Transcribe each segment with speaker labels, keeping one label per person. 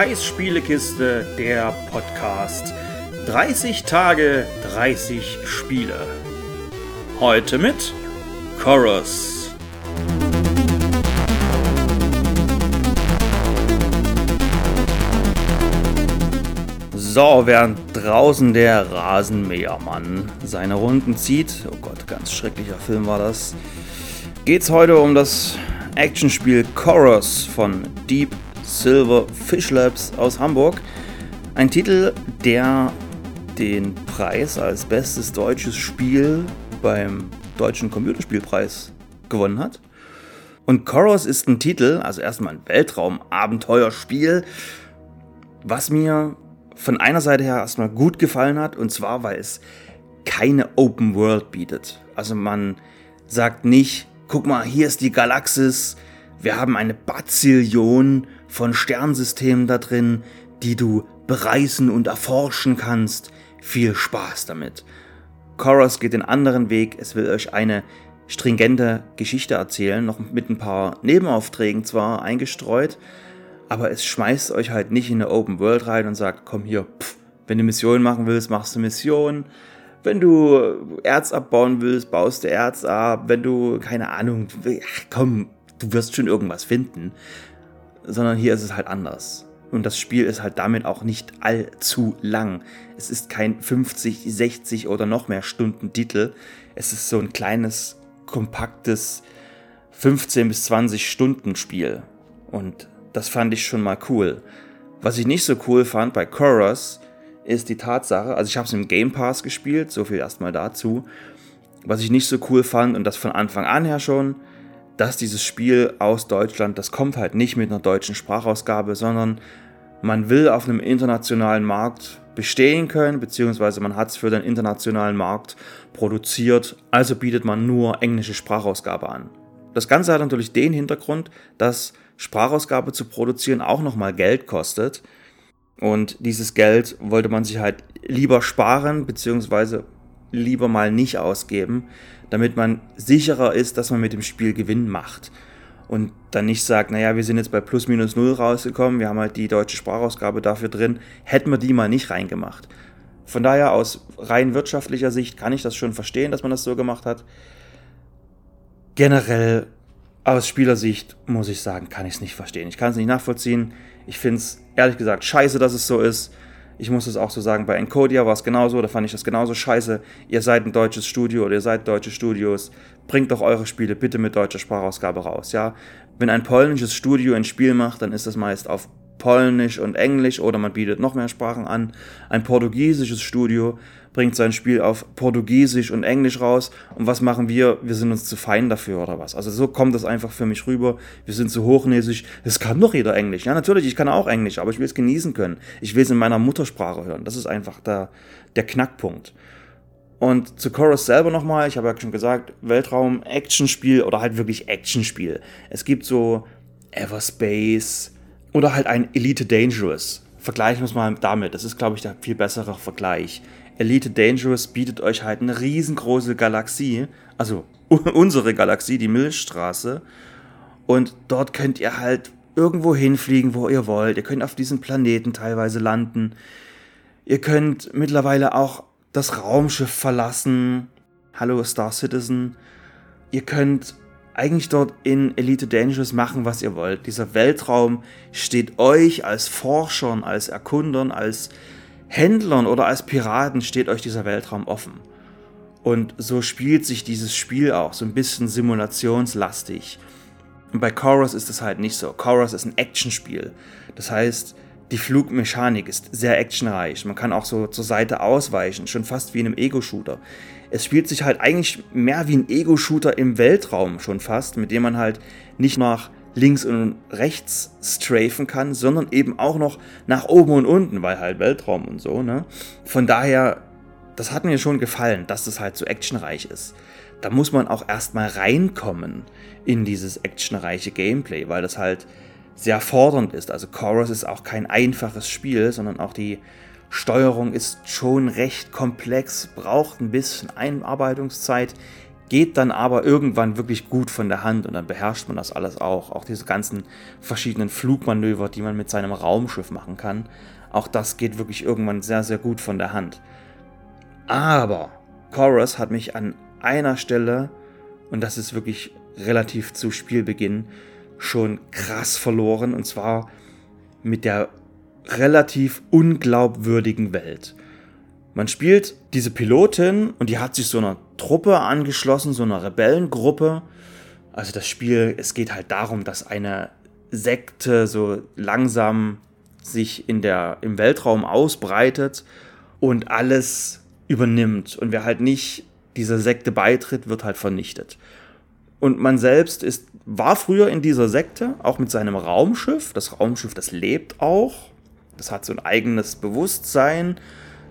Speaker 1: Kais Spielekiste, der Podcast. 30 Tage, 30 Spiele. Heute mit Chorus. So, während draußen der Rasenmähermann seine Runden zieht, oh Gott, ganz schrecklicher Film war das, geht's heute um das Actionspiel Chorus von Deep Silver Fish Labs aus Hamburg. Ein Titel, der den Preis als bestes deutsches Spiel beim Deutschen Computerspielpreis gewonnen hat. Und Chorus ist ein Titel, also erstmal ein Weltraum-Abenteuerspiel, was mir von einer Seite her erstmal gut gefallen hat, und zwar, weil es keine Open World bietet. Also man sagt nicht, guck mal, hier ist die Galaxis, wir haben eine Bazillion von Sternsystemen da drin, die du bereisen und erforschen kannst. Viel Spaß damit. Chorus geht den anderen Weg, es will euch eine stringente Geschichte erzählen, noch mit ein paar Nebenaufträgen zwar eingestreut, aber es schmeißt euch halt nicht in eine Open World rein und sagt, komm hier, pff, wenn du Missionen machen willst, machst du Missionen. Wenn du Erz abbauen willst, baust du Erz ab. Wenn du, keine Ahnung, ach, komm, du wirst schon irgendwas finden. Sondern hier ist es halt anders. Und das Spiel ist halt damit auch nicht allzu lang. Es ist kein 50, 60 oder noch mehr Stunden Titel. Es ist so ein kleines, kompaktes 15 bis 20 Stunden Spiel. Und das fand ich schon mal cool. Was ich nicht so cool fand bei Chorus ist die Tatsache, also ich habe es im Game Pass gespielt, so viel erstmal dazu. Was ich nicht so cool fand und das von Anfang an her schon, dass dieses Spiel aus Deutschland, das kommt halt nicht mit einer deutschen Sprachausgabe, sondern man will auf einem internationalen Markt bestehen können, beziehungsweise man hat es für den internationalen Markt produziert, also bietet man nur englische Sprachausgabe an. Das Ganze hat natürlich den Hintergrund, dass Sprachausgabe zu produzieren auch nochmal Geld kostet. Und dieses Geld wollte man sich halt lieber sparen, beziehungsweise lieber mal nicht ausgeben, damit man sicherer ist, dass man mit dem Spiel Gewinn macht. Und dann nicht sagt, naja, wir sind jetzt bei plus minus null rausgekommen, wir haben halt die deutsche Sprachausgabe dafür drin, hätten wir die mal nicht reingemacht. Von daher aus rein wirtschaftlicher Sicht kann ich das schon verstehen, dass man das so gemacht hat. Generell aus Spielersicht muss ich sagen, kann ich es nicht verstehen. Ich kann es nicht nachvollziehen. Ich finde es ehrlich gesagt scheiße, dass es so ist. Ich muss es auch so sagen, bei Encodia war es genauso, da fand ich das genauso scheiße. Ihr seid ein deutsches Studio oder ihr seid deutsche Studios, bringt doch eure Spiele bitte mit deutscher Sprachausgabe raus, ja. Wenn ein polnisches Studio ein Spiel macht, dann ist das meist auf Polnisch und Englisch oder man bietet noch mehr Sprachen an. Ein portugiesisches Studio bringt sein Spiel auf Portugiesisch und Englisch raus. Und was machen wir? Wir sind uns zu fein dafür oder was? Also so kommt das einfach für mich rüber. Wir sind zu hochnäsig. Es kann doch jeder Englisch. Ja, natürlich, ich kann auch Englisch, aber ich will es genießen können. Ich will es in meiner Muttersprache hören. Das ist einfach der, der Knackpunkt. Und zu Chorus selber nochmal, ich habe ja schon gesagt, Weltraum-Action-Spiel oder halt wirklich Action-Spiel. Es gibt so Everspace oder halt ein Elite Dangerous. Vergleichen wir es mal damit. Das ist, glaube ich, der viel bessere Vergleich. Elite Dangerous bietet euch halt eine riesengroße Galaxie, also unsere Galaxie, die Milchstraße. Und dort könnt ihr halt irgendwo hinfliegen, wo ihr wollt. Ihr könnt auf diesem Planeten teilweise landen. Ihr könnt mittlerweile auch das Raumschiff verlassen. Hallo Star Citizen. Ihr könnt eigentlich dort in Elite Dangerous machen, was ihr wollt. Dieser Weltraum steht euch als Forschern, als Erkundern, als Händlern oder als Piraten steht euch dieser Weltraum offen. Und so spielt sich dieses Spiel auch so ein bisschen simulationslastig. Und bei Chorus ist es halt nicht so. Chorus ist ein Actionspiel. Das heißt, die Flugmechanik ist sehr actionreich. Man kann auch so zur Seite ausweichen, schon fast wie in einem Ego-Shooter. Es spielt sich halt eigentlich mehr wie ein Ego-Shooter im Weltraum schon fast, mit dem man halt nicht nach links und rechts strafen kann, sondern eben auch noch nach oben und unten, weil halt Weltraum und so, ne? Von daher, das hat mir schon gefallen, dass das halt so actionreich ist. Da muss man auch erstmal reinkommen in dieses actionreiche Gameplay, weil das halt sehr fordernd ist. Also Chorus ist auch kein einfaches Spiel, sondern auch die Steuerung ist schon recht komplex, braucht ein bisschen Einarbeitungszeit, geht dann aber irgendwann wirklich gut von der Hand und dann beherrscht man das alles auch. Auch diese ganzen verschiedenen Flugmanöver, die man mit seinem Raumschiff machen kann. Auch das geht wirklich irgendwann sehr, sehr gut von der Hand. Aber Chorus hat mich an einer Stelle, und das ist wirklich relativ zu Spielbeginn, schon krass verloren. Und zwar mit der relativ unglaubwürdigen Welt. Man spielt diese Pilotin und die hat sich so einer Truppe angeschlossen, so einer Rebellengruppe. Also das Spiel, es geht halt darum, dass eine Sekte so langsam sich in der, im Weltraum ausbreitet und alles übernimmt. Und wer halt nicht dieser Sekte beitritt, wird halt vernichtet. Und man selbst ist, war früher in dieser Sekte, auch mit seinem Raumschiff. Das Raumschiff, das lebt auch. Das hat so ein eigenes Bewusstsein.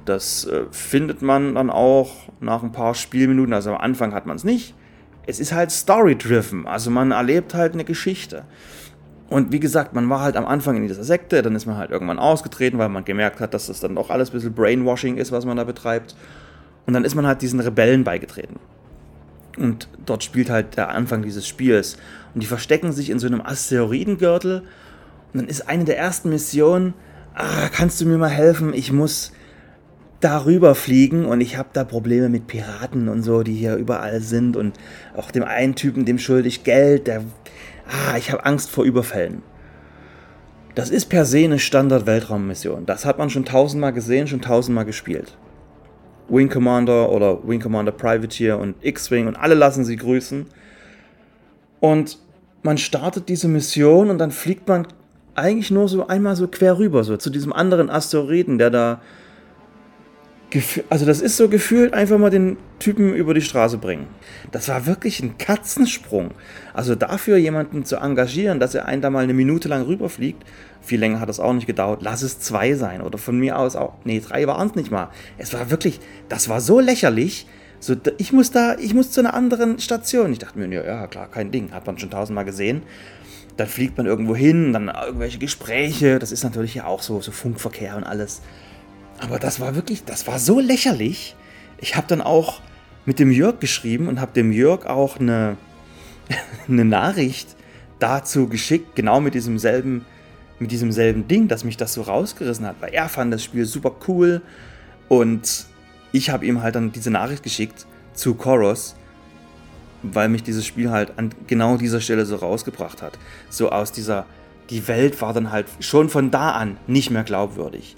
Speaker 1: Das äh, findet man dann auch nach ein paar Spielminuten. Also am Anfang hat man es nicht. Es ist halt story-driven. Also man erlebt halt eine Geschichte. Und wie gesagt, man war halt am Anfang in dieser Sekte, dann ist man halt irgendwann ausgetreten, weil man gemerkt hat, dass das dann doch alles ein bisschen Brainwashing ist, was man da betreibt. Und dann ist man halt diesen Rebellen beigetreten. Und dort spielt halt der Anfang dieses Spiels. Und die verstecken sich in so einem Asteroidengürtel. Und dann ist eine der ersten Missionen, ah, kannst du mir mal helfen? Ich muss darüber fliegen und ich habe da Probleme mit Piraten und so, die hier überall sind und auch dem einen Typen, dem schulde ich Geld, der, ah, ich habe Angst vor Überfällen. Das ist per se eine Standard-Weltraummission. Das hat man schon tausendmal gesehen, schon tausendmal gespielt. Wing Commander oder Wing Commander Privateer und X-Wing und alle lassen sie grüßen. Und man startet diese Mission und dann fliegt man eigentlich nur so einmal so quer rüber, so zu diesem anderen Asteroiden, der da. Also, das ist so gefühlt einfach mal den Typen über die Straße bringen. Das war wirklich ein Katzensprung. Also, dafür jemanden zu engagieren, dass er einen da mal eine Minute lang rüberfliegt, viel länger hat das auch nicht gedauert. Lass es zwei sein oder von mir aus auch. Nee, drei waren es nicht mal. Es war wirklich, das war so lächerlich. So, ich muss da, ich muss zu einer anderen Station. Ich dachte mir, ja, ja klar, kein Ding. Hat man schon tausendmal gesehen dann fliegt man irgendwo hin, dann irgendwelche Gespräche. Das ist natürlich ja auch so, so Funkverkehr und alles. Aber das war wirklich, das war so lächerlich. Ich habe dann auch mit dem Jörg geschrieben und habe dem Jörg auch eine, eine Nachricht dazu geschickt, genau mit diesem selben, mit diesem selben Ding, dass mich das so rausgerissen hat, weil er fand das Spiel super cool und ich habe ihm halt dann diese Nachricht geschickt zu Chorus weil mich dieses Spiel halt an genau dieser Stelle so rausgebracht hat. So aus dieser, die Welt war dann halt schon von da an nicht mehr glaubwürdig.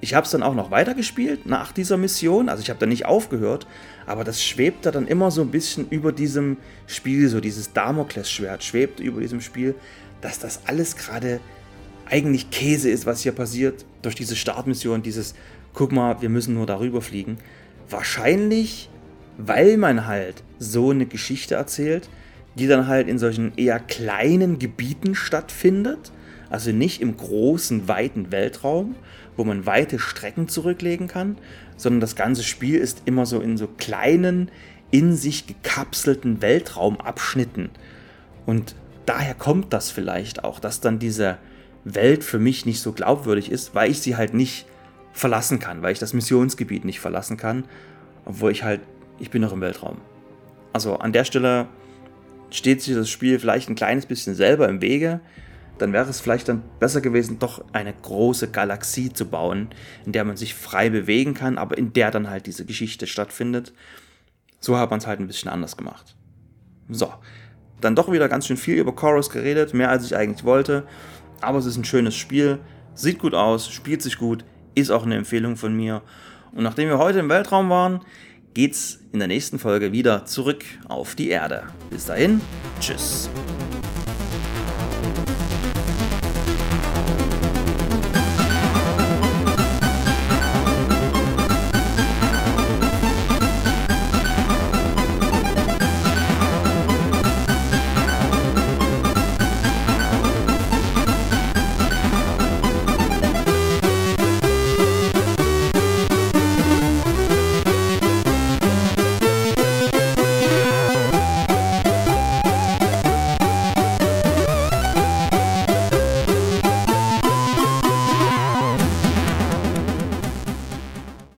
Speaker 1: Ich habe es dann auch noch weitergespielt nach dieser Mission, also ich habe da nicht aufgehört, aber das schwebte dann immer so ein bisschen über diesem Spiel, so dieses Damoklesschwert schwebt über diesem Spiel, dass das alles gerade eigentlich Käse ist, was hier passiert durch diese Startmission, dieses, guck mal, wir müssen nur darüber fliegen. Wahrscheinlich weil man halt so eine Geschichte erzählt, die dann halt in solchen eher kleinen Gebieten stattfindet, also nicht im großen, weiten Weltraum, wo man weite Strecken zurücklegen kann, sondern das ganze Spiel ist immer so in so kleinen, in sich gekapselten Weltraumabschnitten. Und daher kommt das vielleicht auch, dass dann diese Welt für mich nicht so glaubwürdig ist, weil ich sie halt nicht verlassen kann, weil ich das Missionsgebiet nicht verlassen kann, obwohl ich halt ich bin noch im Weltraum. Also an der Stelle steht sich das Spiel vielleicht ein kleines bisschen selber im Wege. Dann wäre es vielleicht dann besser gewesen, doch eine große Galaxie zu bauen, in der man sich frei bewegen kann, aber in der dann halt diese Geschichte stattfindet. So hat man es halt ein bisschen anders gemacht. So, dann doch wieder ganz schön viel über Chorus geredet, mehr als ich eigentlich wollte. Aber es ist ein schönes Spiel, sieht gut aus, spielt sich gut, ist auch eine Empfehlung von mir. Und nachdem wir heute im Weltraum waren, geht's in der nächsten Folge wieder zurück auf die Erde. Bis dahin, tschüss.